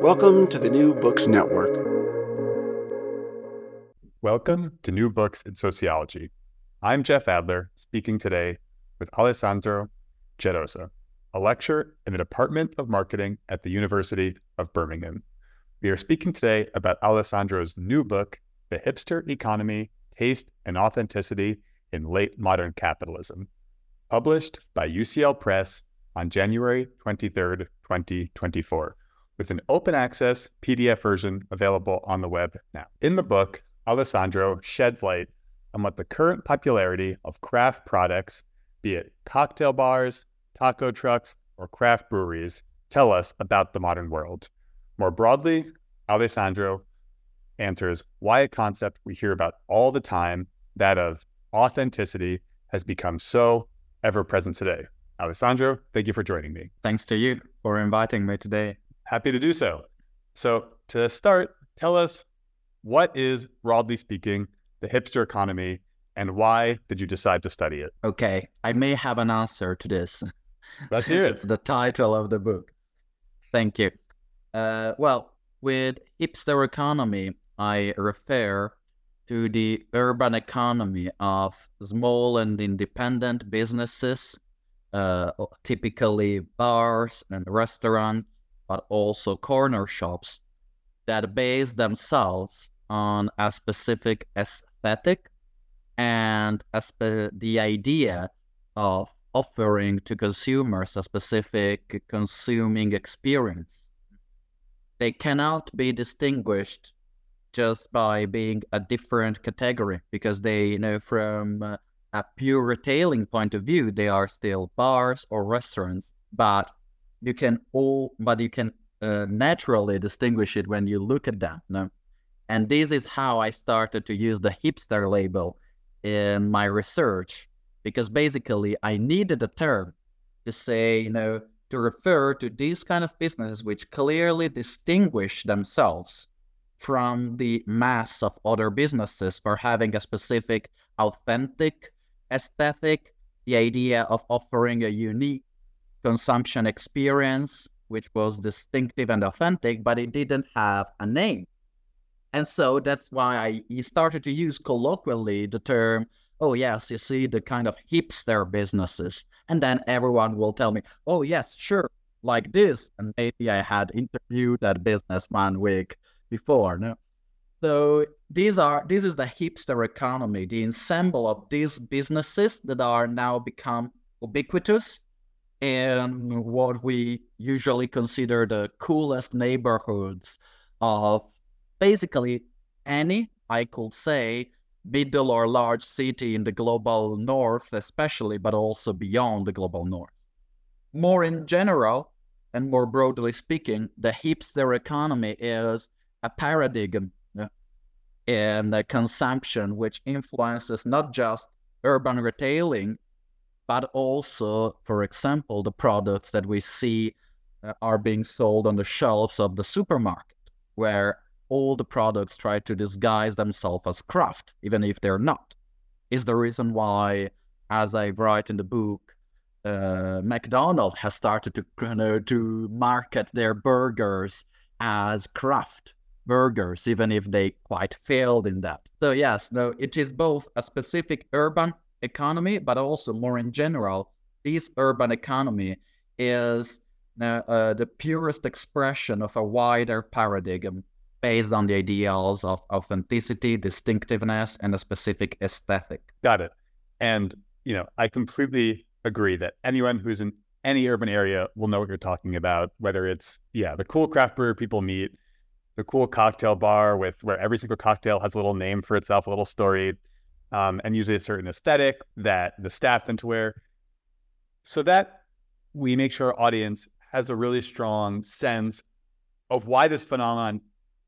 Welcome to the New Books Network. Welcome to New Books in Sociology. I'm Jeff Adler, speaking today with Alessandro Gerosa, a lecturer in the Department of Marketing at the University of Birmingham. We are speaking today about Alessandro's new book, The Hipster Economy Taste and Authenticity in Late Modern Capitalism, published by UCL Press on January 23, 2024 with an open access PDF version available on the web now. In the book, Alessandro sheds light on what the current popularity of craft products, be it cocktail bars, taco trucks, or craft breweries, tell us about the modern world. More broadly, Alessandro answers why a concept we hear about all the time, that of authenticity, has become so ever present today. Alessandro, thank you for joining me. Thanks to you for inviting me today. Happy to do so. So, to start, tell us what is, broadly speaking, the hipster economy and why did you decide to study it? Okay, I may have an answer to this. Let's hear it. It's the title of the book. Thank you. Uh, well, with hipster economy, I refer to the urban economy of small and independent businesses, uh, typically bars and restaurants but also corner shops that base themselves on a specific aesthetic and spe- the idea of offering to consumers a specific consuming experience. They cannot be distinguished just by being a different category because they, you know, from a pure retailing point of view, they are still bars or restaurants, but you can all, but you can uh, naturally distinguish it when you look at them. No? And this is how I started to use the hipster label in my research, because basically I needed a term to say, you know, to refer to these kind of businesses which clearly distinguish themselves from the mass of other businesses for having a specific authentic aesthetic, the idea of offering a unique consumption experience, which was distinctive and authentic, but it didn't have a name. And so that's why I started to use colloquially the term, oh, yes, you see the kind of hipster businesses. And then everyone will tell me, oh, yes, sure, like this. And maybe I had interviewed that businessman week before. No? So these are this is the hipster economy, the ensemble of these businesses that are now become ubiquitous in what we usually consider the coolest neighborhoods of basically any, I could say, middle or large city in the global north, especially, but also beyond the global north. More in general, and more broadly speaking, the hipster economy is a paradigm in consumption which influences not just urban retailing but also, for example, the products that we see uh, are being sold on the shelves of the supermarket, where all the products try to disguise themselves as craft, even if they're not. Is the reason why, as I write in the book, uh, McDonald's has started to you know, to market their burgers as craft burgers, even if they quite failed in that. So yes, no, it is both a specific urban economy, but also more in general, this urban economy is uh, uh, the purest expression of a wider paradigm based on the ideals of authenticity, distinctiveness, and a specific aesthetic. Got it. And you know, I completely agree that anyone who's in any urban area will know what you're talking about, whether it's yeah, the cool craft brewer people meet, the cool cocktail bar with where every single cocktail has a little name for itself, a little story, um, and usually a certain aesthetic that the staff tend to wear. So that we make sure our audience has a really strong sense of why this phenomenon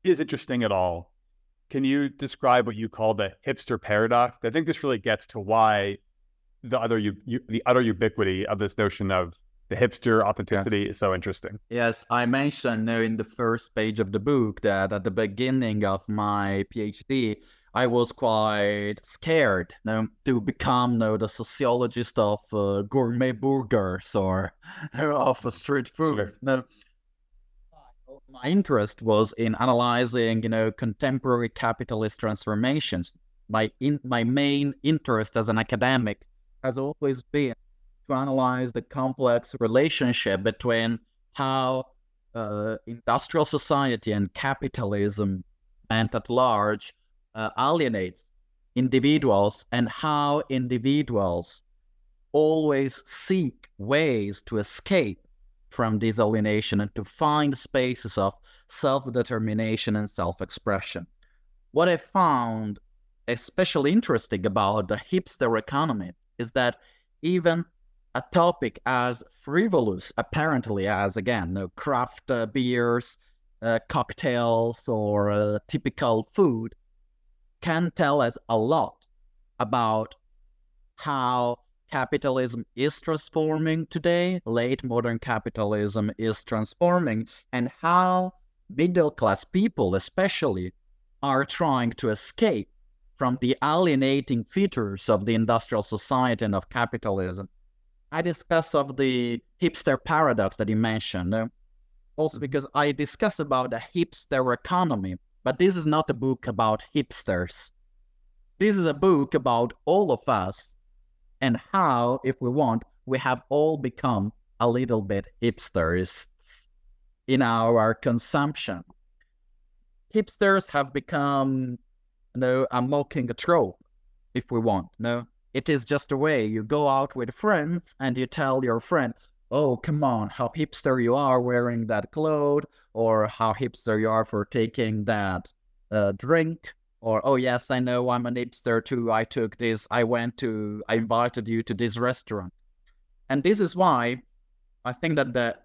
is interesting at all. Can you describe what you call the hipster paradox? I think this really gets to why the other you, the utter ubiquity of this notion of the hipster authenticity yes. is so interesting. Yes, I mentioned in the first page of the book that at the beginning of my PhD, I was quite scared you know, to become you know, the sociologist of uh, gourmet burgers or of a street food. You know, my interest was in analyzing, you know, contemporary capitalist transformations. My in, my main interest as an academic has always been to analyze the complex relationship between how uh, industrial society and capitalism, and at large, uh, alienates individuals and how individuals always seek ways to escape from this alienation and to find spaces of self determination and self expression. What I found especially interesting about the hipster economy is that even a topic as frivolous, apparently, as again, no craft uh, beers, uh, cocktails, or uh, typical food, can tell us a lot about how capitalism is transforming today, late modern capitalism is transforming, and how middle class people, especially, are trying to escape from the alienating features of the industrial society and of capitalism. I discuss of the hipster paradox that you mentioned, uh, also because I discuss about the hipster economy but this is not a book about hipsters. This is a book about all of us and how, if we want, we have all become a little bit hipsterists in our consumption. Hipsters have become, you know, a mocking a trope, if we want. No, it is just a way you go out with friends and you tell your friend, oh, come on, how hipster you are wearing that clothes, or how hipster you are for taking that uh, drink, or oh, yes, I know I'm an hipster too. I took this, I went to, I invited you to this restaurant. And this is why I think that the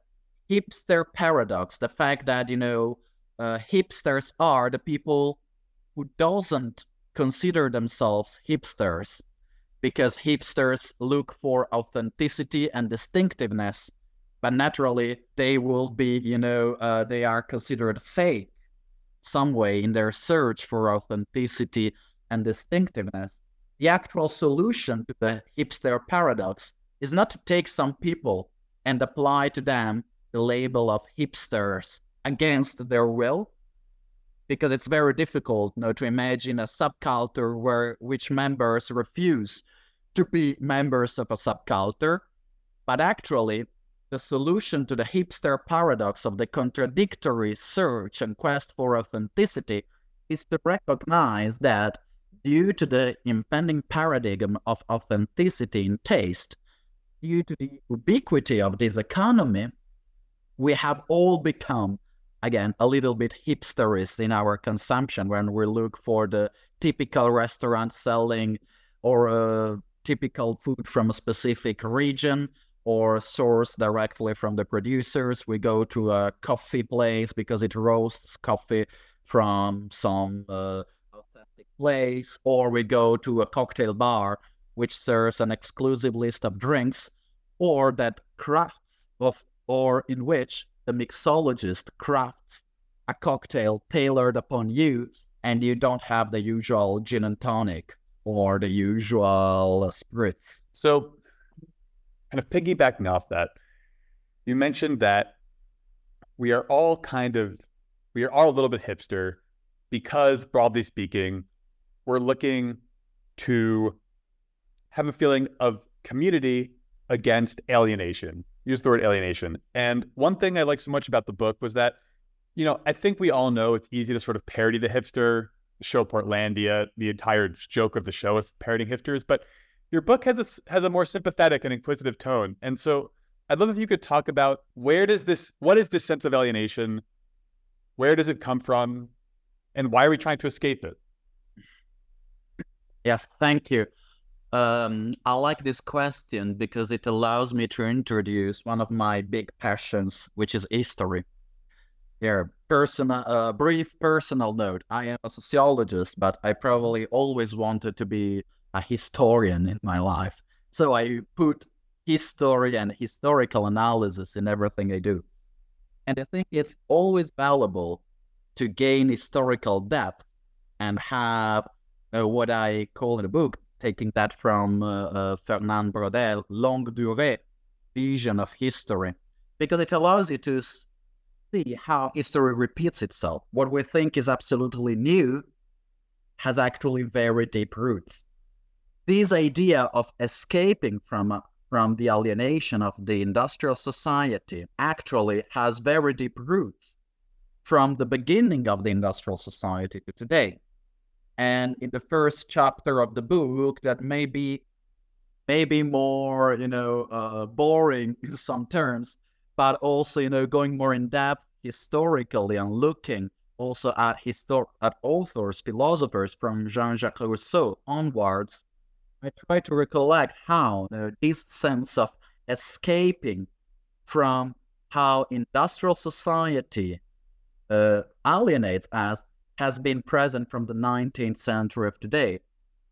hipster paradox, the fact that, you know, uh, hipsters are the people who doesn't consider themselves hipsters because hipsters look for authenticity and distinctiveness, but naturally they will be, you know, uh, they are considered fake some way in their search for authenticity and distinctiveness. The actual solution to the hipster paradox is not to take some people and apply to them the label of hipsters against their will, because it's very difficult you know, to imagine a subculture where which members refuse to be members of a subculture. But actually, the solution to the hipster paradox of the contradictory search and quest for authenticity is to recognize that due to the impending paradigm of authenticity in taste, due to the ubiquity of this economy, we have all become again a little bit hipsterist in our consumption when we look for the typical restaurant selling or a typical food from a specific region or source directly from the producers. We go to a coffee place because it roasts coffee from some uh, authentic place, or we go to a cocktail bar which serves an exclusive list of drinks, or that crafts of or in which a mixologist crafts a cocktail tailored upon you, and you don't have the usual gin and tonic or the usual spritz. So, kind of piggybacking off that, you mentioned that we are all kind of, we are all a little bit hipster because, broadly speaking, we're looking to have a feeling of community against alienation. Use the word alienation. And one thing I like so much about the book was that, you know, I think we all know it's easy to sort of parody the hipster, show Portlandia, the entire joke of the show is parodying hipsters, but your book has a, has a more sympathetic and inquisitive tone. And so I'd love if you could talk about where does this, what is this sense of alienation? Where does it come from? And why are we trying to escape it? Yes, thank you. Um, I like this question because it allows me to introduce one of my big passions, which is history. Here, personal, uh, brief personal note. I am a sociologist, but I probably always wanted to be a historian in my life. So I put history and historical analysis in everything I do. And I think it's always valuable to gain historical depth and have uh, what I call in the book taking that from uh, uh, Fernand Braudel, longue durée vision of history, because it allows you to see how history repeats itself. What we think is absolutely new has actually very deep roots. This idea of escaping from uh, from the alienation of the industrial society actually has very deep roots from the beginning of the industrial society to today and in the first chapter of the book that may be maybe more you know uh, boring in some terms but also you know going more in depth historically and looking also at histor- at authors philosophers from jean-jacques rousseau onwards i try to recollect how you know, this sense of escaping from how industrial society uh, alienates us has been present from the 19th century of today.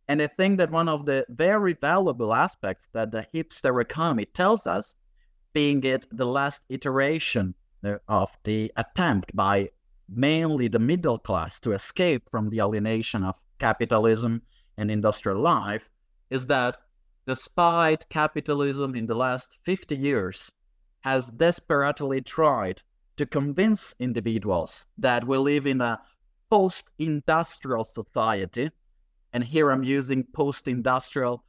And I think that one of the very valuable aspects that the hipster economy tells us, being it the last iteration uh, of the attempt by mainly the middle class to escape from the alienation of capitalism and industrial life, is that despite capitalism in the last 50 years has desperately tried to convince individuals that we live in a post industrial society. And here I'm using post industrial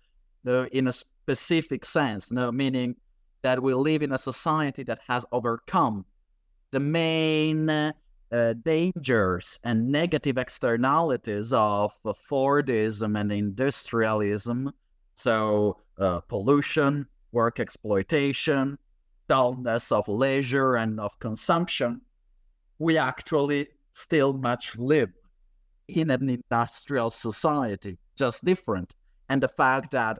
uh, in a specific sense, no, meaning that we live in a society that has overcome the main uh, dangers and negative externalities of Fordism and industrialism. So, uh, pollution, work exploitation, dullness of leisure and of consumption. We actually still much live in an industrial society, just different. And the fact that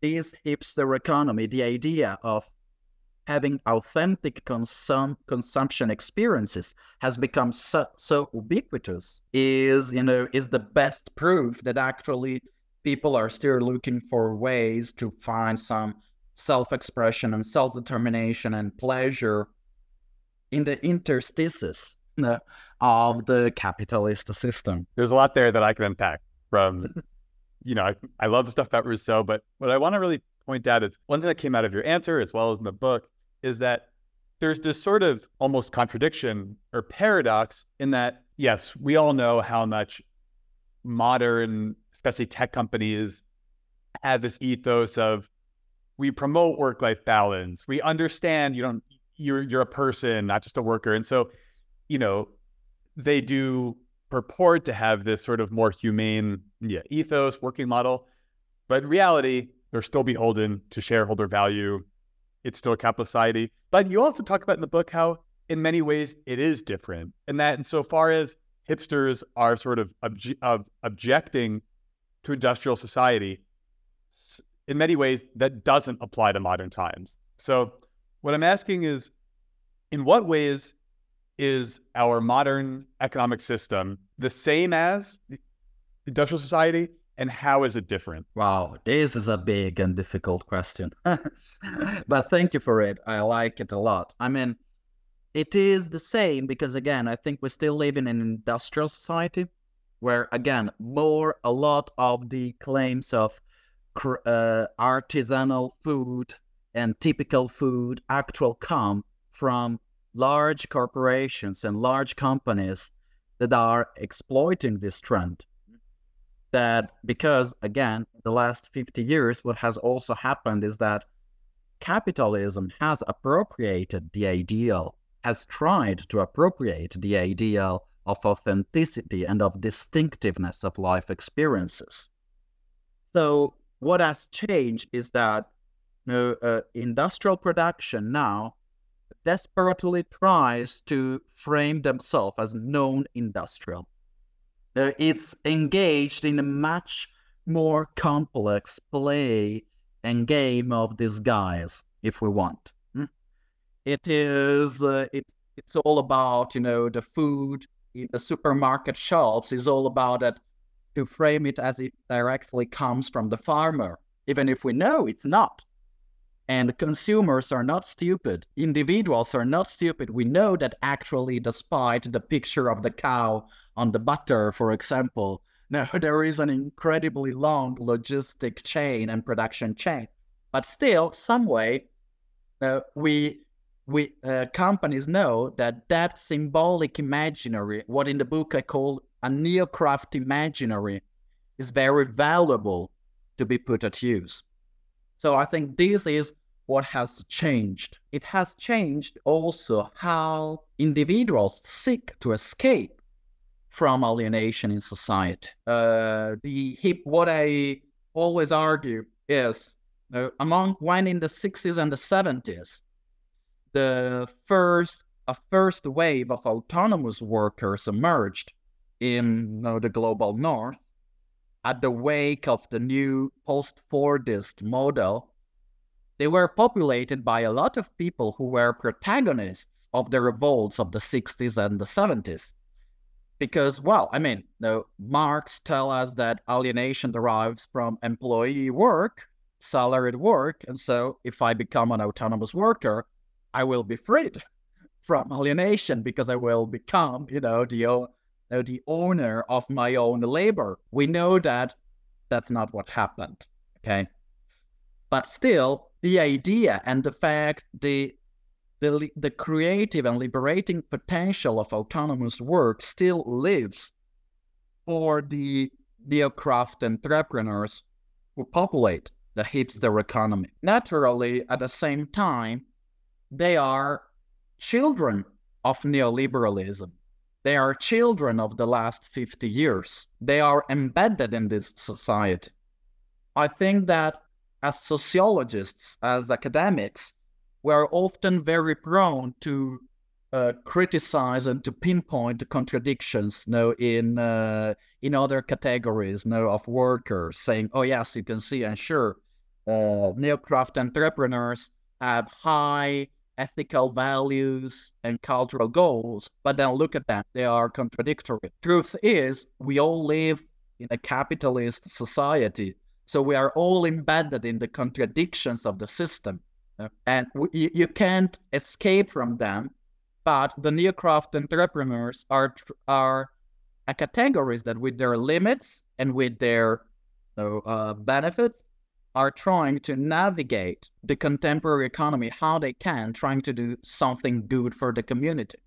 this hipster economy, the idea of having authentic consum- consumption experiences has become so, so ubiquitous is you know is the best proof that actually people are still looking for ways to find some self-expression and self-determination and pleasure in the interstices of the capitalist system. There's a lot there that I can unpack from, you know, I, I love stuff about Rousseau, but what I want to really point out is one thing that came out of your answer as well as in the book is that there's this sort of almost contradiction or paradox in that, yes, we all know how much modern, especially tech companies, have this ethos of we promote work-life balance. We understand you don't you're you're a person, not just a worker. And so you know, they do purport to have this sort of more humane yeah, ethos, working model, but in reality, they're still beholden to shareholder value. It's still a capitalist society. But you also talk about in the book how, in many ways, it is different. And that, insofar as hipsters are sort of, obje- of objecting to industrial society, in many ways, that doesn't apply to modern times. So, what I'm asking is, in what ways is our modern economic system the same as industrial society and how is it different? Wow, this is a big and difficult question. but thank you for it. I like it a lot. I mean, it is the same because again, I think we still live in an industrial society where again, more a lot of the claims of uh, artisanal food and typical food actual come from large corporations and large companies that are exploiting this trend. That because, again, the last 50 years, what has also happened is that capitalism has appropriated the ideal, has tried to appropriate the ideal of authenticity and of distinctiveness of life experiences. So, what has changed is that you know, uh, industrial production now desperately tries to frame themselves as known industrial. Uh, it's engaged in a much more complex play and game of disguise, if we want. Hmm? It is. Uh, it, it's all about you know the food in the supermarket shelves is all about it to frame it as it directly comes from the farmer, even if we know it's not. And consumers are not stupid. Individuals are not stupid. We know that actually, despite the picture of the cow on the butter, for example, now there is an incredibly long logistic chain and production chain. But still, some way, uh, we we uh, companies know that that symbolic imaginary, what in the book I call a neocraft imaginary, is very valuable to be put at use. So I think this is what has changed. It has changed also how individuals seek to escape from alienation in society. Uh, the hip, what I always argue is uh, among when in the 60s and the 70s, the first a first wave of autonomous workers emerged in you know, the global north at the wake of the new post-Fordist model, they were populated by a lot of people who were protagonists of the revolts of the 60s and the 70s. Because, well, I mean, the Marx tell us that alienation derives from employee work, salaried work, and so if I become an autonomous worker, I will be freed from alienation because I will become, you know, the know, uh, the owner of my own labor. We know that that's not what happened. Okay. But still, the idea and the fact the the, the creative and liberating potential of autonomous work still lives for the neocraft entrepreneurs who populate the hipster economy. Naturally, at the same time, they are children of neoliberalism. They are children of the last 50 years. They are embedded in this society. I think that as sociologists, as academics, we are often very prone to uh, criticize and to pinpoint contradictions you know, in uh, in other categories you know, of workers, saying, "Oh yes, you can see, and sure, uh, neocraft entrepreneurs have high ethical values and cultural goals, but then look at them, they are contradictory. Truth is, we all live in a capitalist society, so we are all embedded in the contradictions of the system, uh, and we, you can't escape from them. But the neocraft entrepreneurs are are a categories that, with their limits and with their uh, benefits, are trying to navigate the contemporary economy how they can, trying to do something good for the community.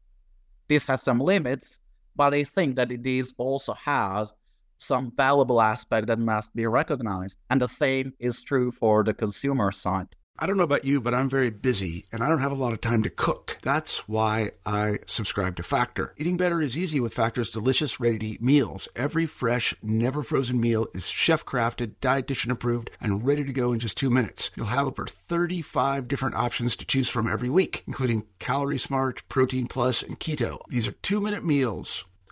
This has some limits, but I think that it is also has some valuable aspect that must be recognized. And the same is true for the consumer side. I don't know about you, but I'm very busy and I don't have a lot of time to cook. That's why I subscribe to Factor. Eating better is easy with Factor's delicious, ready to eat meals. Every fresh, never frozen meal is chef crafted, dietitian approved, and ready to go in just two minutes. You'll have over 35 different options to choose from every week, including Calorie Smart, Protein Plus, and Keto. These are two minute meals.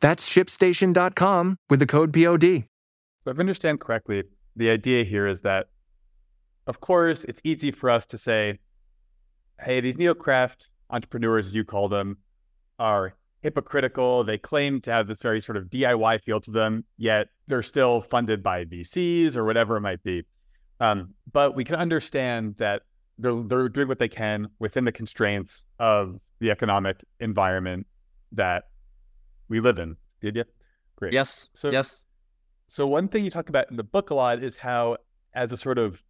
That's shipstation.com with the code POD. So, if I understand correctly, the idea here is that, of course, it's easy for us to say, hey, these neocraft entrepreneurs, as you call them, are hypocritical. They claim to have this very sort of DIY feel to them, yet they're still funded by VCs or whatever it might be. Um, but we can understand that they're, they're doing what they can within the constraints of the economic environment that we live in. Did you? Great. Yes. So yes. So one thing you talk about in the book a lot is how, as a sort of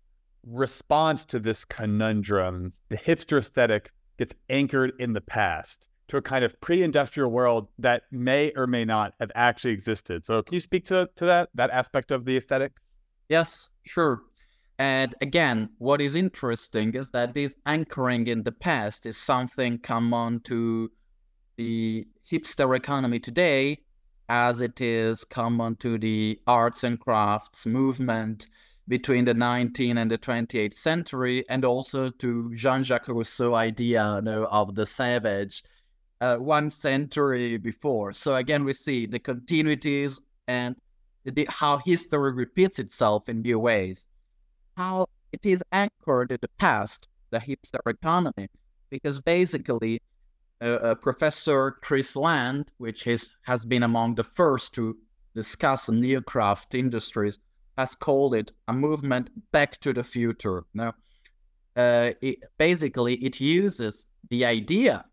response to this conundrum, the hipster aesthetic gets anchored in the past to a kind of pre-industrial world that may or may not have actually existed. So can you speak to, to that that aspect of the aesthetic? Yes, sure. And again, what is interesting is that this anchoring in the past is something common to the hipster economy today, as it is common to the arts and crafts movement between the 19th and the 28th century, and also to Jean-Jacques Rousseau idea you know, of the savage uh, one century before. So again, we see the continuities and the, how history repeats itself in new ways. How it is anchored in the past, the hipster economy, because basically uh, Professor Chris Land, which is, has been among the first to discuss neocraft industries, has called it a movement back to the future. Now, uh, it, basically, it uses the idea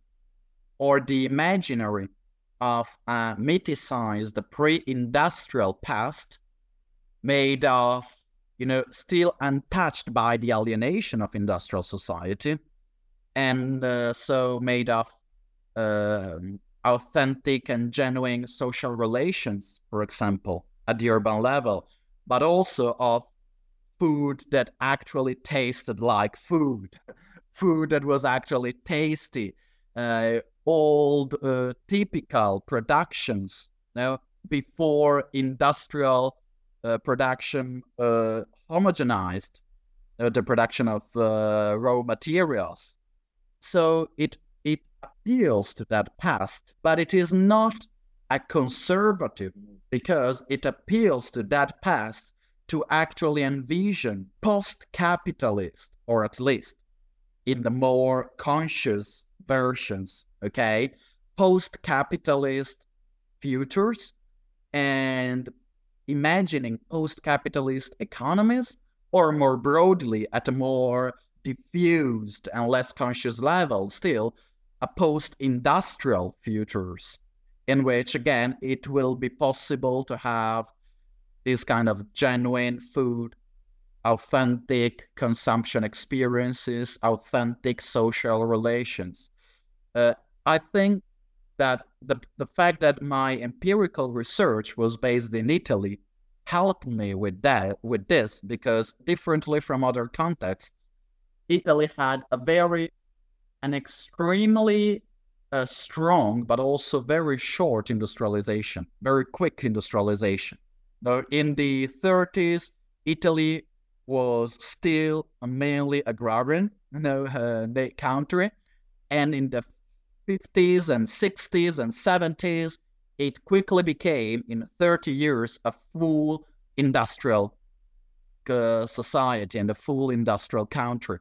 or the imaginary of a mythicized pre-industrial past made of, you know, still untouched by the alienation of industrial society, and uh, so made of uh, authentic and genuine social relations, for example, at the urban level, but also of food that actually tasted like food, food that was actually tasty, uh, old uh, typical productions, you know, before industrial uh, production uh, homogenized uh, the production of uh, raw materials. So it it appeals to that past, but it is not a conservative because it appeals to that past to actually envision post capitalist, or at least in the more conscious versions, okay, post capitalist futures and imagining post capitalist economies, or more broadly, at a more diffused and less conscious level, still a post-industrial futures in which again it will be possible to have this kind of genuine food authentic consumption experiences authentic social relations. Uh, i think that the, the fact that my empirical research was based in italy helped me with that with this because differently from other contexts italy had a very an extremely uh, strong but also very short industrialization, very quick industrialization. Now, in the 30s, Italy was still a mainly agrarian you know, uh, country, and in the 50s and 60s and 70s, it quickly became, in 30 years, a full industrial uh, society and a full industrial country.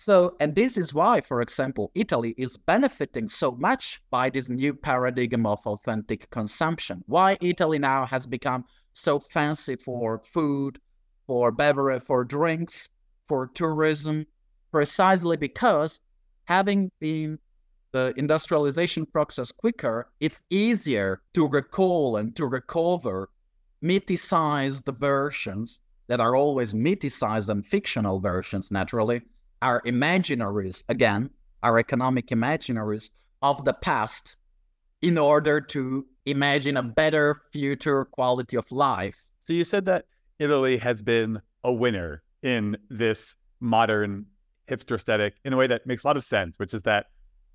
So, and this is why, for example, Italy is benefiting so much by this new paradigm of authentic consumption. Why Italy now has become so fancy for food, for beverage, for drinks, for tourism, precisely because having been the industrialization process quicker, it's easier to recall and to recover mythicized versions that are always mythicized and fictional versions, naturally, our imaginaries, again, our economic imaginaries of the past in order to imagine a better future quality of life. So you said that Italy has been a winner in this modern hipster aesthetic in a way that makes a lot of sense, which is that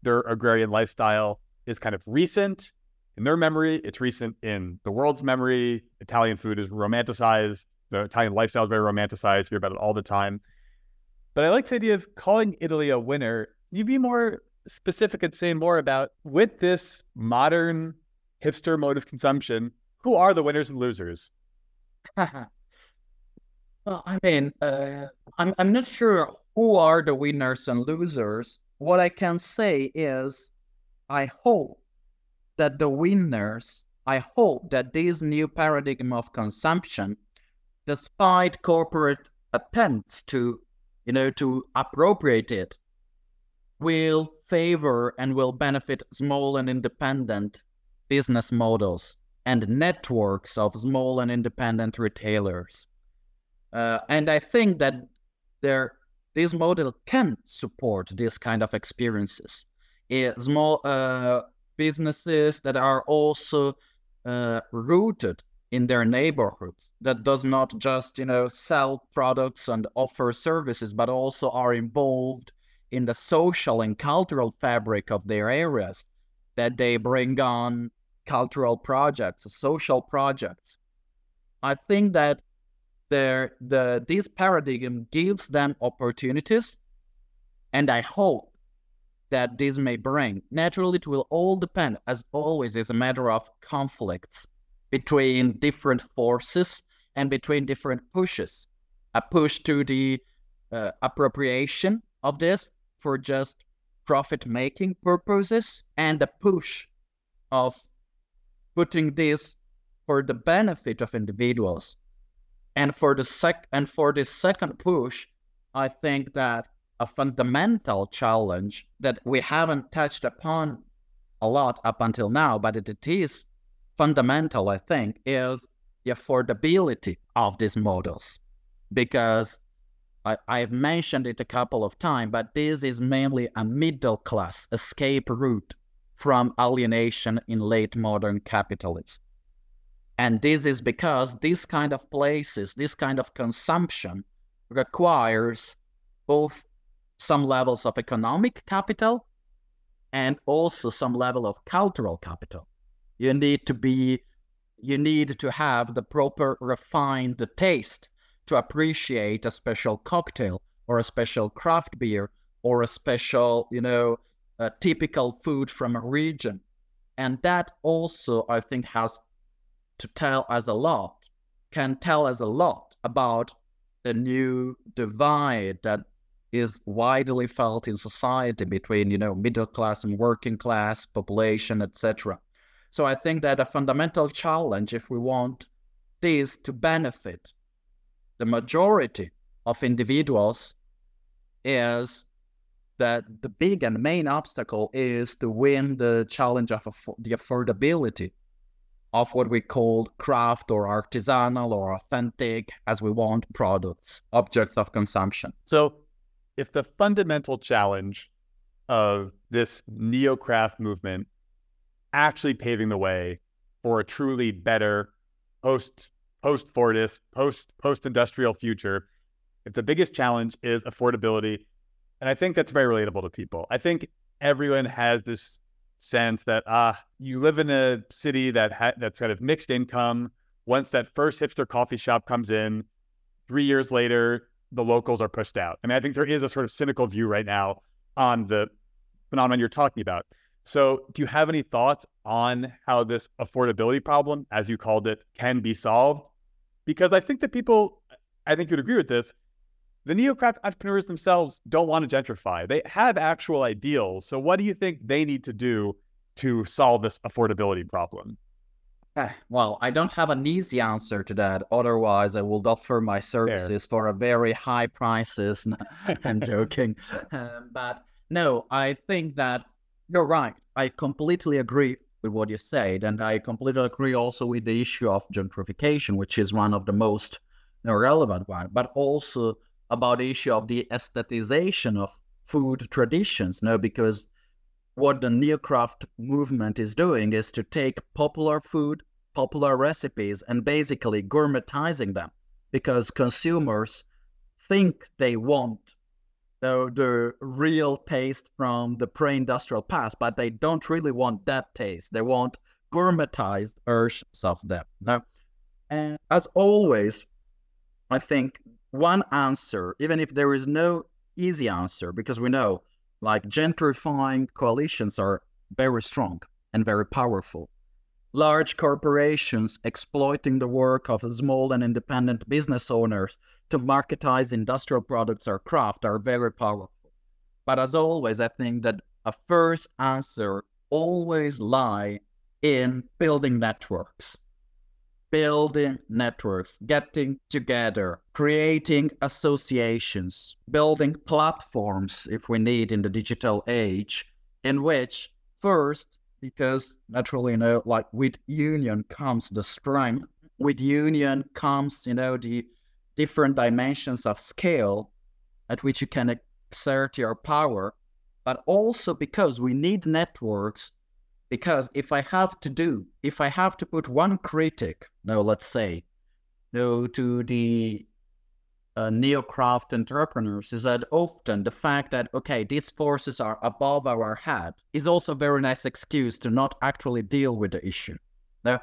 their agrarian lifestyle is kind of recent in their memory. It's recent in the world's memory. Italian food is romanticized. The Italian lifestyle is very romanticized. We hear about it all the time. But I like the idea of calling Italy a winner. You'd be more specific and say more about with this modern hipster mode of consumption, who are the winners and losers? well, I mean, uh, I'm I'm not sure who are the winners and losers. What I can say is, I hope that the winners. I hope that this new paradigm of consumption, despite corporate attempts to you know, to appropriate it will favor and will benefit small and independent business models and networks of small and independent retailers. Uh, and I think that there, this model can support this kind of experiences. It, small uh, businesses that are also uh, rooted in their neighborhoods that does not just you know sell products and offer services but also are involved in the social and cultural fabric of their areas that they bring on cultural projects social projects. I think that there the this paradigm gives them opportunities and i hope that this may bring. Naturally it will all depend as always is a matter of conflicts between different forces and between different pushes. A push to the uh, appropriation of this for just profit making purposes, and a push of putting this for the benefit of individuals. And for the sec and for this second push, I think that a fundamental challenge that we haven't touched upon a lot up until now, but it, it is fundamental, I think, is the affordability of these models. Because I, I've mentioned it a couple of times, but this is mainly a middle class escape route from alienation in late modern capitalism. And this is because this kind of places, this kind of consumption requires both some levels of economic capital and also some level of cultural capital. You need to be, you need to have the proper refined taste to appreciate a special cocktail or a special craft beer or a special, you know, a typical food from a region. And that also, I think, has to tell us a lot, can tell us a lot about the new divide that is widely felt in society between, you know, middle class and working class population, etc. So I think that a fundamental challenge, if we want this to benefit the majority of individuals, is that the big and main obstacle is to win the challenge of the affordability of what we call craft or artisanal or authentic, as we want, products, objects of consumption. So, if the fundamental challenge of this neo craft movement actually paving the way for a truly better post post Fordist, post post industrial future. If the biggest challenge is affordability, and I think that's very relatable to people. I think everyone has this sense that ah, you live in a city that ha- that's kind of mixed income. Once that first hipster coffee shop comes in, three years later, the locals are pushed out. I mean, I think there is a sort of cynical view right now on the phenomenon you're talking about. So, do you have any thoughts on how this affordability problem, as you called it, can be solved? Because I think that people, I think you'd agree with this, the neocraft entrepreneurs themselves don't want to gentrify. They have actual ideals. So, what do you think they need to do to solve this affordability problem? Uh, well, I don't have an easy answer to that. Otherwise, I would offer my services Fair. for a very high prices. I'm joking, um, but no, I think that you're right. I completely agree with what you said, and I completely agree also with the issue of gentrification, which is one of the most relevant one, but also about the issue of the aestheticization of food traditions. No, because what the neocraft movement is doing is to take popular food, popular recipes, and basically gourmetizing them because consumers think they want the, the real taste from the pre-industrial past, but they don't really want that taste. They want gourmetized versions of them. Now, and as always, I think one answer, even if there is no easy answer, because we know like gentrifying coalitions are very strong and very powerful. Large corporations exploiting the work of small and independent business owners to marketize industrial products or craft are very powerful. But as always, I think that a first answer always lie in building networks building networks, getting together, creating associations, building platforms if we need in the digital age, in which first, because naturally, you know, like with union comes the strength, with union comes, you know, the different dimensions of scale at which you can exert your power, but also because we need networks because if I have to do, if I have to put one critic, no, let's say, no, to the uh, neocraft entrepreneurs, is that often the fact that, okay, these forces are above our head is also a very nice excuse to not actually deal with the issue. Now,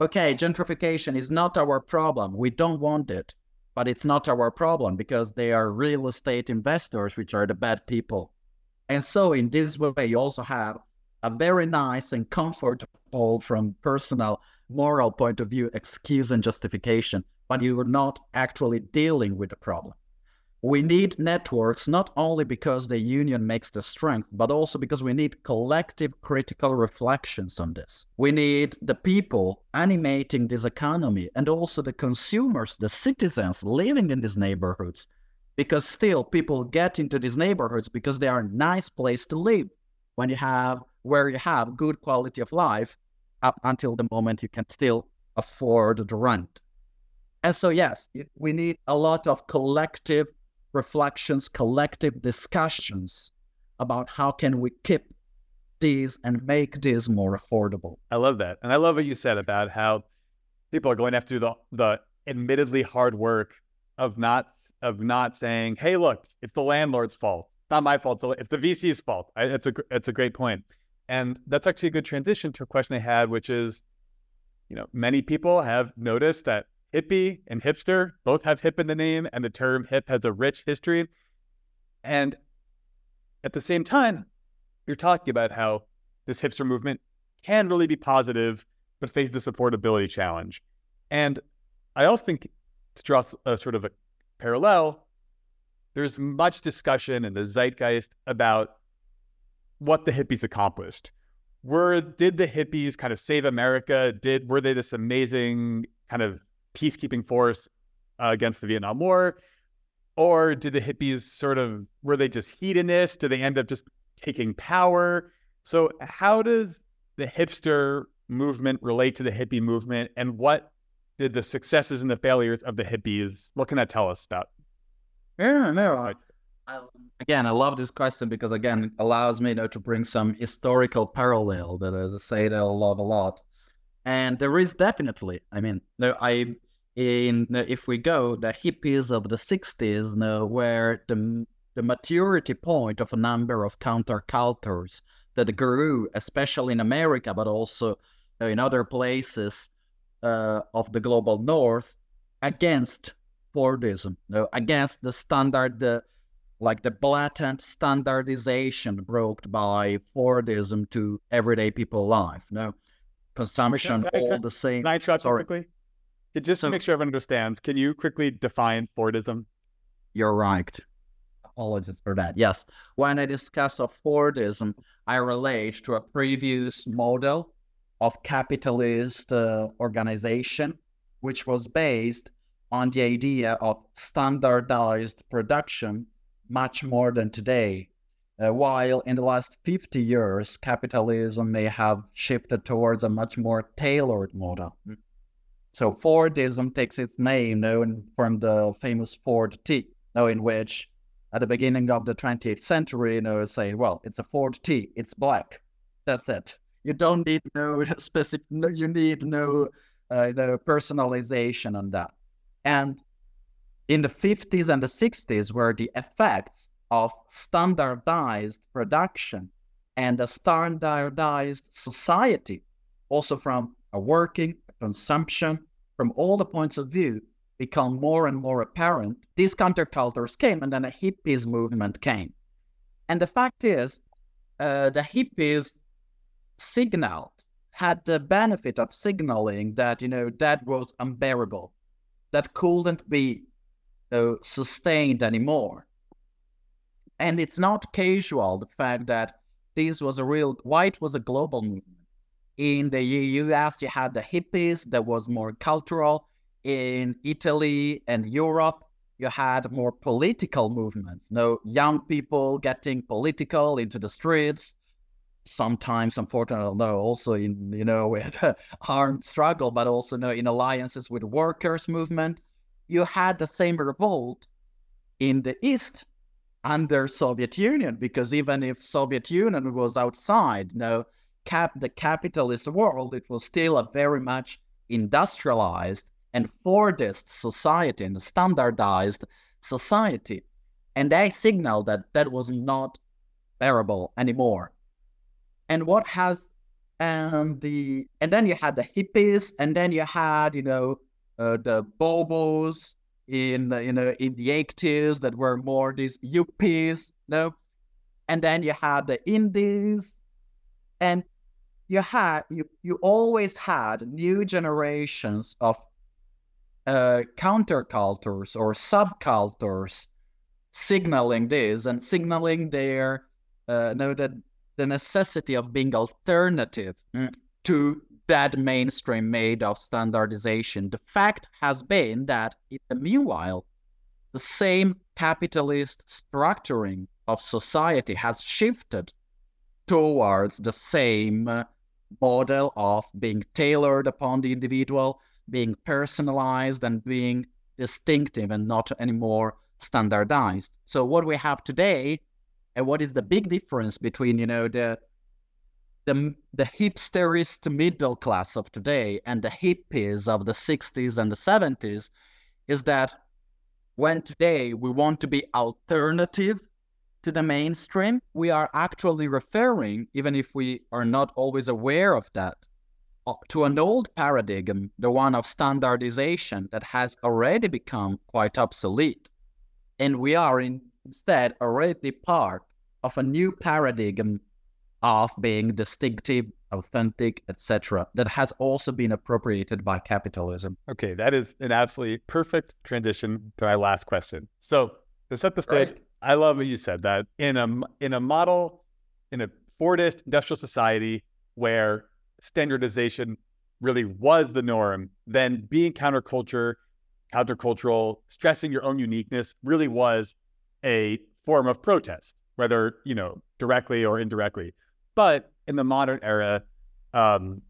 okay, gentrification is not our problem. We don't want it, but it's not our problem because they are real estate investors, which are the bad people. And so, in this way, you also have a very nice and comfortable from personal moral point of view excuse and justification, but you are not actually dealing with the problem. We need networks not only because the union makes the strength, but also because we need collective critical reflections on this. We need the people animating this economy and also the consumers, the citizens living in these neighborhoods, because still people get into these neighborhoods because they are a nice place to live. When you have where you have good quality of life up until the moment you can still afford the rent. And so, yes, we need a lot of collective reflections, collective discussions about how can we keep these and make these more affordable. I love that. And I love what you said about how people are going to have to do the, the admittedly hard work of not of not saying, hey, look, it's the landlord's fault. not my fault. It's the VC's fault. I, it's a it's a great. And that's actually a good transition to a question I had, which is, you know, many people have noticed that hippie and hipster both have hip in the name, and the term hip has a rich history. And at the same time, you're talking about how this hipster movement can really be positive, but face this affordability challenge. And I also think to draw a sort of a parallel, there's much discussion in the zeitgeist about what the hippies accomplished. Were did the hippies kind of save America? Did were they this amazing kind of peacekeeping force uh, against the Vietnam War? Or did the hippies sort of were they just hedonists? Did they end up just taking power? So how does the hipster movement relate to the hippie movement and what did the successes and the failures of the hippies what can that tell us about yeah no again, I love this question because again, it allows me you know, to bring some historical parallel that I say that I love a lot. And there is definitely, I mean, there, I in uh, if we go the hippies of the 60s you know, where the the maturity point of a number of countercultures that grew especially in america but also uh, in other places uh, of the global north against fordism you know, against the standard the like the blatant standardization brought by Fordism to everyday people life. No consumption, all the same. Can I interrupt quickly? Just so, to make sure everyone understands, can you quickly define Fordism? you're right. Apologies for that. Yes. When I discuss of Fordism, I relate to a previous model of capitalist uh, organization, which was based on the idea of standardized production much more than today. Uh, while in the last 50 years, capitalism may have shifted towards a much more tailored model. So Fordism takes its name known from the famous Ford T, you know, in which at the beginning of the 20th century, you know, saying, well, it's a Ford T, it's black. That's it. You don't need no specific, you need no, uh, no personalization on that. And in the 50s and the 60s were the effects of standardized production and a standardized society, also from a working, consumption, from all the points of view, become more and more apparent. These countercultures came, and then a hippies movement came. And the fact is, uh, the hippies signaled, had the benefit of signaling that, you know, that was unbearable that couldn't be uh, sustained anymore. And it's not casual the fact that this was a real white was a global movement. In the US, you had the hippies that was more cultural. In Italy and Europe, you had more political movements. You know, young people getting political into the streets. Sometimes, unfortunately, no, also in you know with armed struggle, but also you know, in alliances with workers' movement. You had the same revolt in the East under Soviet Union, because even if Soviet Union was outside, you know, cap the capitalist world, it was still a very much industrialized and Fordist society and standardized society. And they signaled that that was not bearable anymore. And what has and the and then you had the hippies, and then you had you know uh, the bobos in you know in the eighties that were more these yuppies, you know, and then you had the indies, and you had you you always had new generations of uh, countercultures or subcultures signaling this and signaling their uh, that the necessity of being alternative mm, to that mainstream made of standardization. The fact has been that in the meanwhile, the same capitalist structuring of society has shifted towards the same uh, model of being tailored upon the individual, being personalized and being distinctive and not anymore standardized. So what we have today and what is the big difference between, you know, the the the hipsterist middle class of today and the hippies of the 60s and the 70s is that when today we want to be alternative to the mainstream, we are actually referring, even if we are not always aware of that, uh, to an old paradigm, the one of standardization that has already become quite obsolete. And we are in, instead already part of a new paradigm of being distinctive, authentic, etc., that has also been appropriated by capitalism. Okay, that is an absolutely perfect transition to my last question. So to set the stage, right. I love what you said that in a in a model in a Fordist industrial society where standardization really was the norm, then being counterculture, countercultural, stressing your own uniqueness really was a form of protest, whether you know directly or indirectly. But in the modern era, um,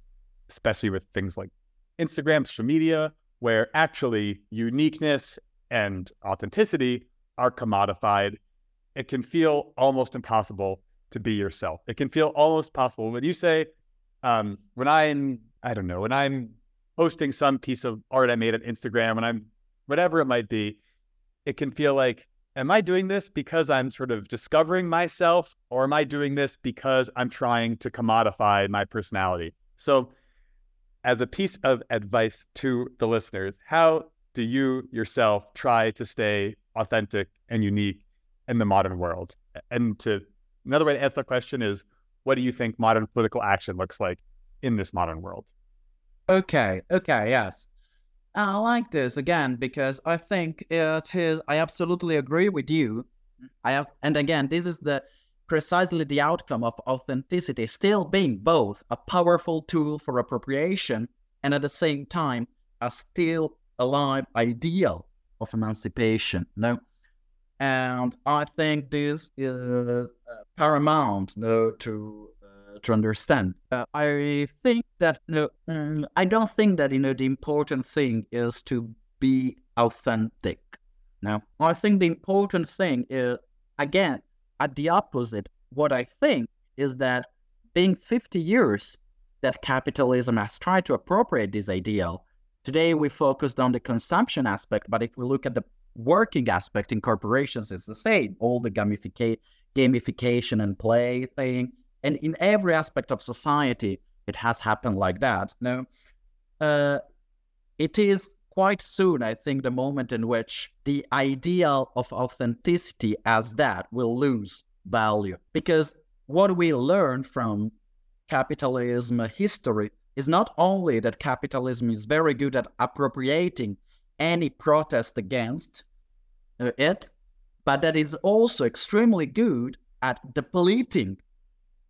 especially with things like Instagram, social media, where actually uniqueness and authenticity are commodified, it can feel almost impossible to be yourself. It can feel almost possible when you say, um, when I'm, I don't know, when I'm posting some piece of art I made on Instagram, when I'm whatever it might be, it can feel like, am I doing this because I'm sort of discovering myself, or am I doing this because I'm trying to commodify my personality? So, as a piece of advice to the listeners, how do you yourself try to stay authentic and unique in the modern world? And to another way to answer the question is, what do you think modern political action looks like in this modern world? Okay. Okay. Yes. I like this again because I think it is. I absolutely agree with you. I have, and again, this is the precisely the outcome of authenticity still being both a powerful tool for appropriation and at the same time a still alive ideal of emancipation. No, and I think this is paramount no, to uh, to understand. Uh, I think that you know, um, I don't think that you know the important thing is to be authentic. No, I think the important thing is again at the opposite. What I think is that being 50 years that capitalism has tried to appropriate this ideal. Today we focused on the consumption aspect, but if we look at the working aspect in corporations, is the same. All the gamification and play thing. And in every aspect of society, it has happened like that. No, uh, it is quite soon, I think, the moment in which the ideal of authenticity as that will lose value. Because what we learn from capitalism history is not only that capitalism is very good at appropriating any protest against it, but that is also extremely good at depleting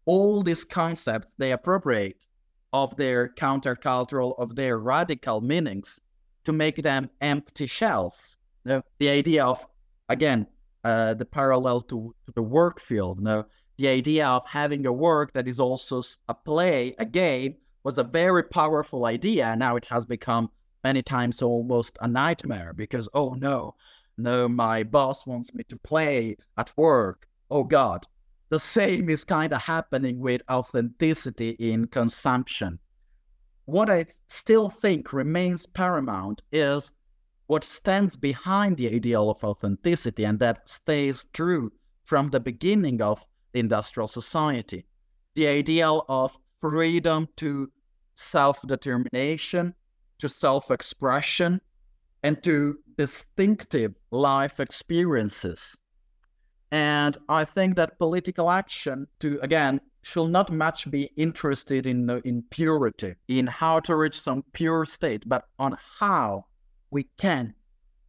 all these concepts they appropriate of their countercultural, of their radical meanings to make them empty shells. The idea of, again, uh, the parallel to, to, the work field, the idea of having a work that is also a play, a game, was a very powerful idea. Now it has become many times almost a nightmare because, oh no, no, my boss wants me to play at work. Oh God. The same is kind of happening with authenticity in consumption. What I still think remains paramount is what stands behind the ideal of authenticity and that stays true from the beginning of industrial society. The ideal of freedom to self determination, to self expression, and to distinctive life experiences. And I think that political action to again should not much be interested in in purity, in how to reach some pure state, but on how we can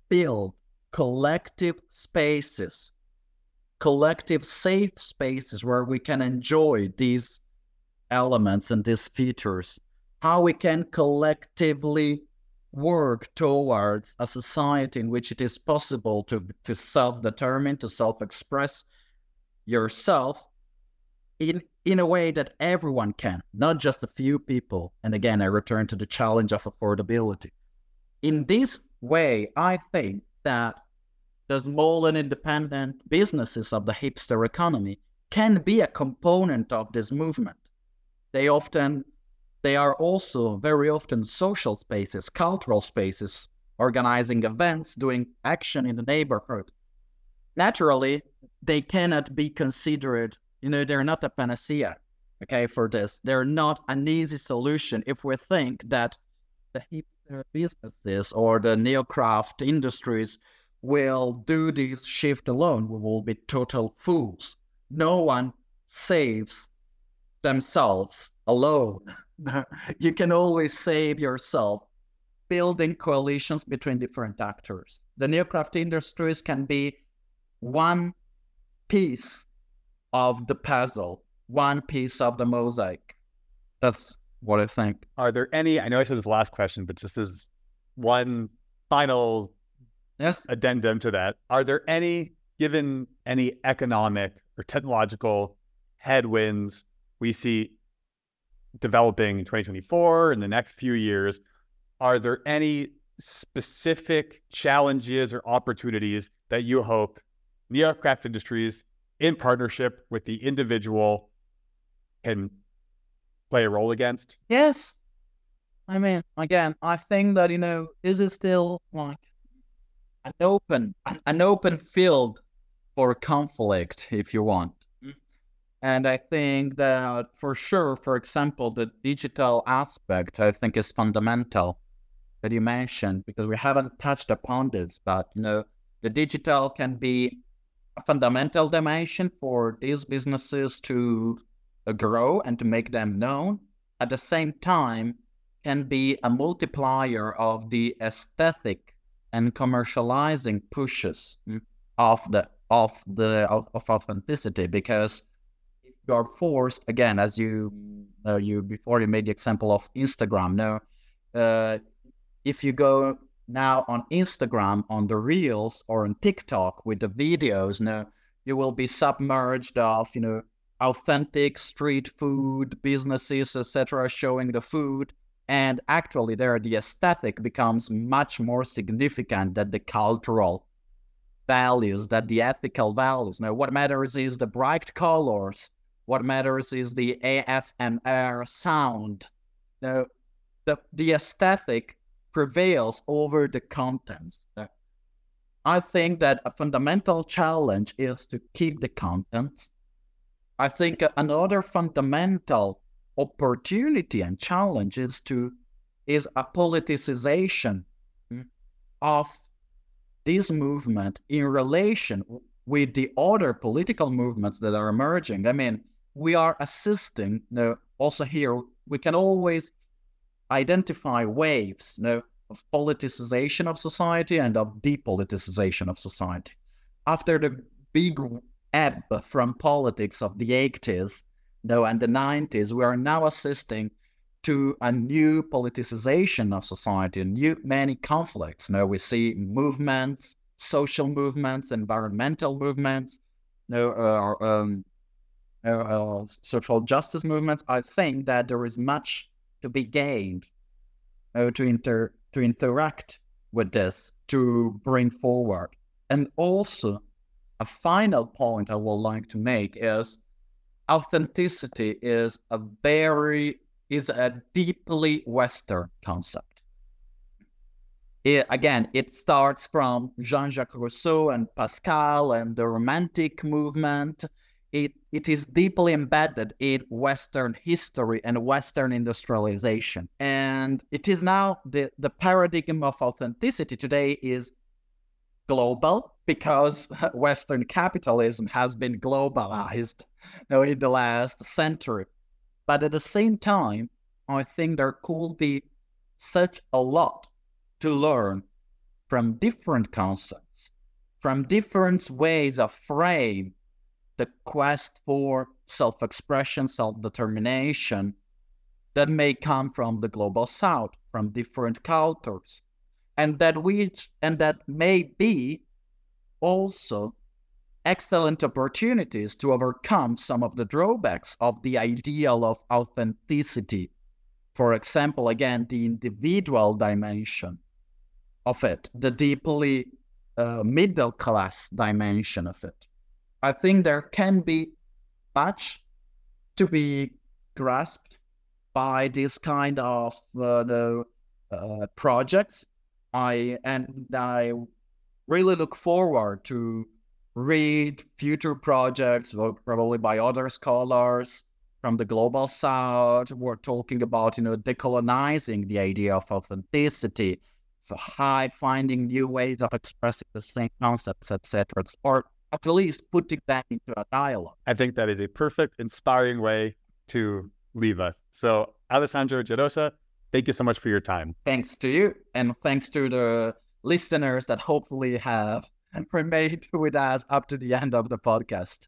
build collective spaces, collective safe spaces where we can enjoy these elements and these features, how we can collectively work towards a society in which it is possible to, to self-determine, to self-express yourself in in a way that everyone can, not just a few people. And again, I return to the challenge of affordability. In this way, I think that the small and independent businesses of the hipster economy can be a component of this movement. They often they are also very often social spaces, cultural spaces, organizing events, doing action in the neighborhood. Naturally, they cannot be considered, you know, they're not a panacea, okay, for this. They're not an easy solution if we think that the hipster businesses or the neocraft industries will do this shift alone. We will be total fools. No one saves themselves alone. you can always save yourself building coalitions between different actors. The neocraft industries can be one piece of the puzzle, one piece of the mosaic. That's what I think. Are there any? I know I said this last question, but just as one final yes addendum to that, are there any, given any economic or technological headwinds we see developing in 2024 in the next few years, are there any specific challenges or opportunities that you hope Neocraft Industries, in partnership with the individual, can play a role against? Yes. I mean, again, I think that, you know, this is still like an open, an open field for conflict, if you want. And I think that for sure, for example, the digital aspect I think is fundamental that you mentioned because we haven't touched upon this, but you know, the digital can be a fundamental dimension for these businesses to uh, grow and to make them known. At the same time, can be a multiplier of the aesthetic and commercializing pushes mm, of the of the of, of authenticity because you are forced again as you uh, you before you made the example of Instagram no uh, if you go now on Instagram on the reels or on TikTok with the videos no you will be submerged of you know authentic street food businesses etc showing the food. And actually there the aesthetic becomes much more significant than the cultural values that the ethical values. Now what matters is the bright colors what matters is the asmr sound now the, the aesthetic prevails over the content I think that a fundamental challenge is to keep the content. I think another fundamental opportunity and challenge is to is a politicization of this movement in relation with the other political movements that are emerging. I mean, we are assisting. You know, also here we can always identify waves. You know, of politicization of society and of depoliticization of society. After the big ebb from politics of the 80s no, and the 90s, we are now assisting to a new politicization of society, new many conflicts. Now we see movements, social movements, environmental movements, no, uh, um, uh, social justice movements. I think that there is much to be gained uh, to inter to interact with this to bring forward. And also, a final point I would like to make is authenticity is a very is a deeply Western concept. It, again, it starts from Jean-Jacques Rousseau and Pascal and the Romantic movement it, it is deeply embedded in Western history and Western industrialization. And it is now the, the paradigm of authenticity today is global because Western capitalism has been globalized you know, in the last century. But at the same time, I think there could be such a lot to learn from different concepts, from different ways of frame the quest for self expression, self determination that may come from the global south, from different cultures, and that which and that may be also excellent opportunities to overcome some of the drawbacks of the ideal of authenticity. For example, again, the individual dimension of it, the deeply uh, middle class dimension of it. I think there can be much to be grasped by this kind of uh, the, uh, projects. I and I really look forward to read future projects, probably by other scholars from the global south. We're talking about you know decolonizing the idea of authenticity, for high finding new ways of expressing the same concepts, etc. Or at least putting that into a dialogue. I think that is a perfect, inspiring way to leave us. So, Alessandro Gerosa, thank you so much for your time. Thanks to you, and thanks to the listeners that hopefully have and remained with us up to the end of the podcast.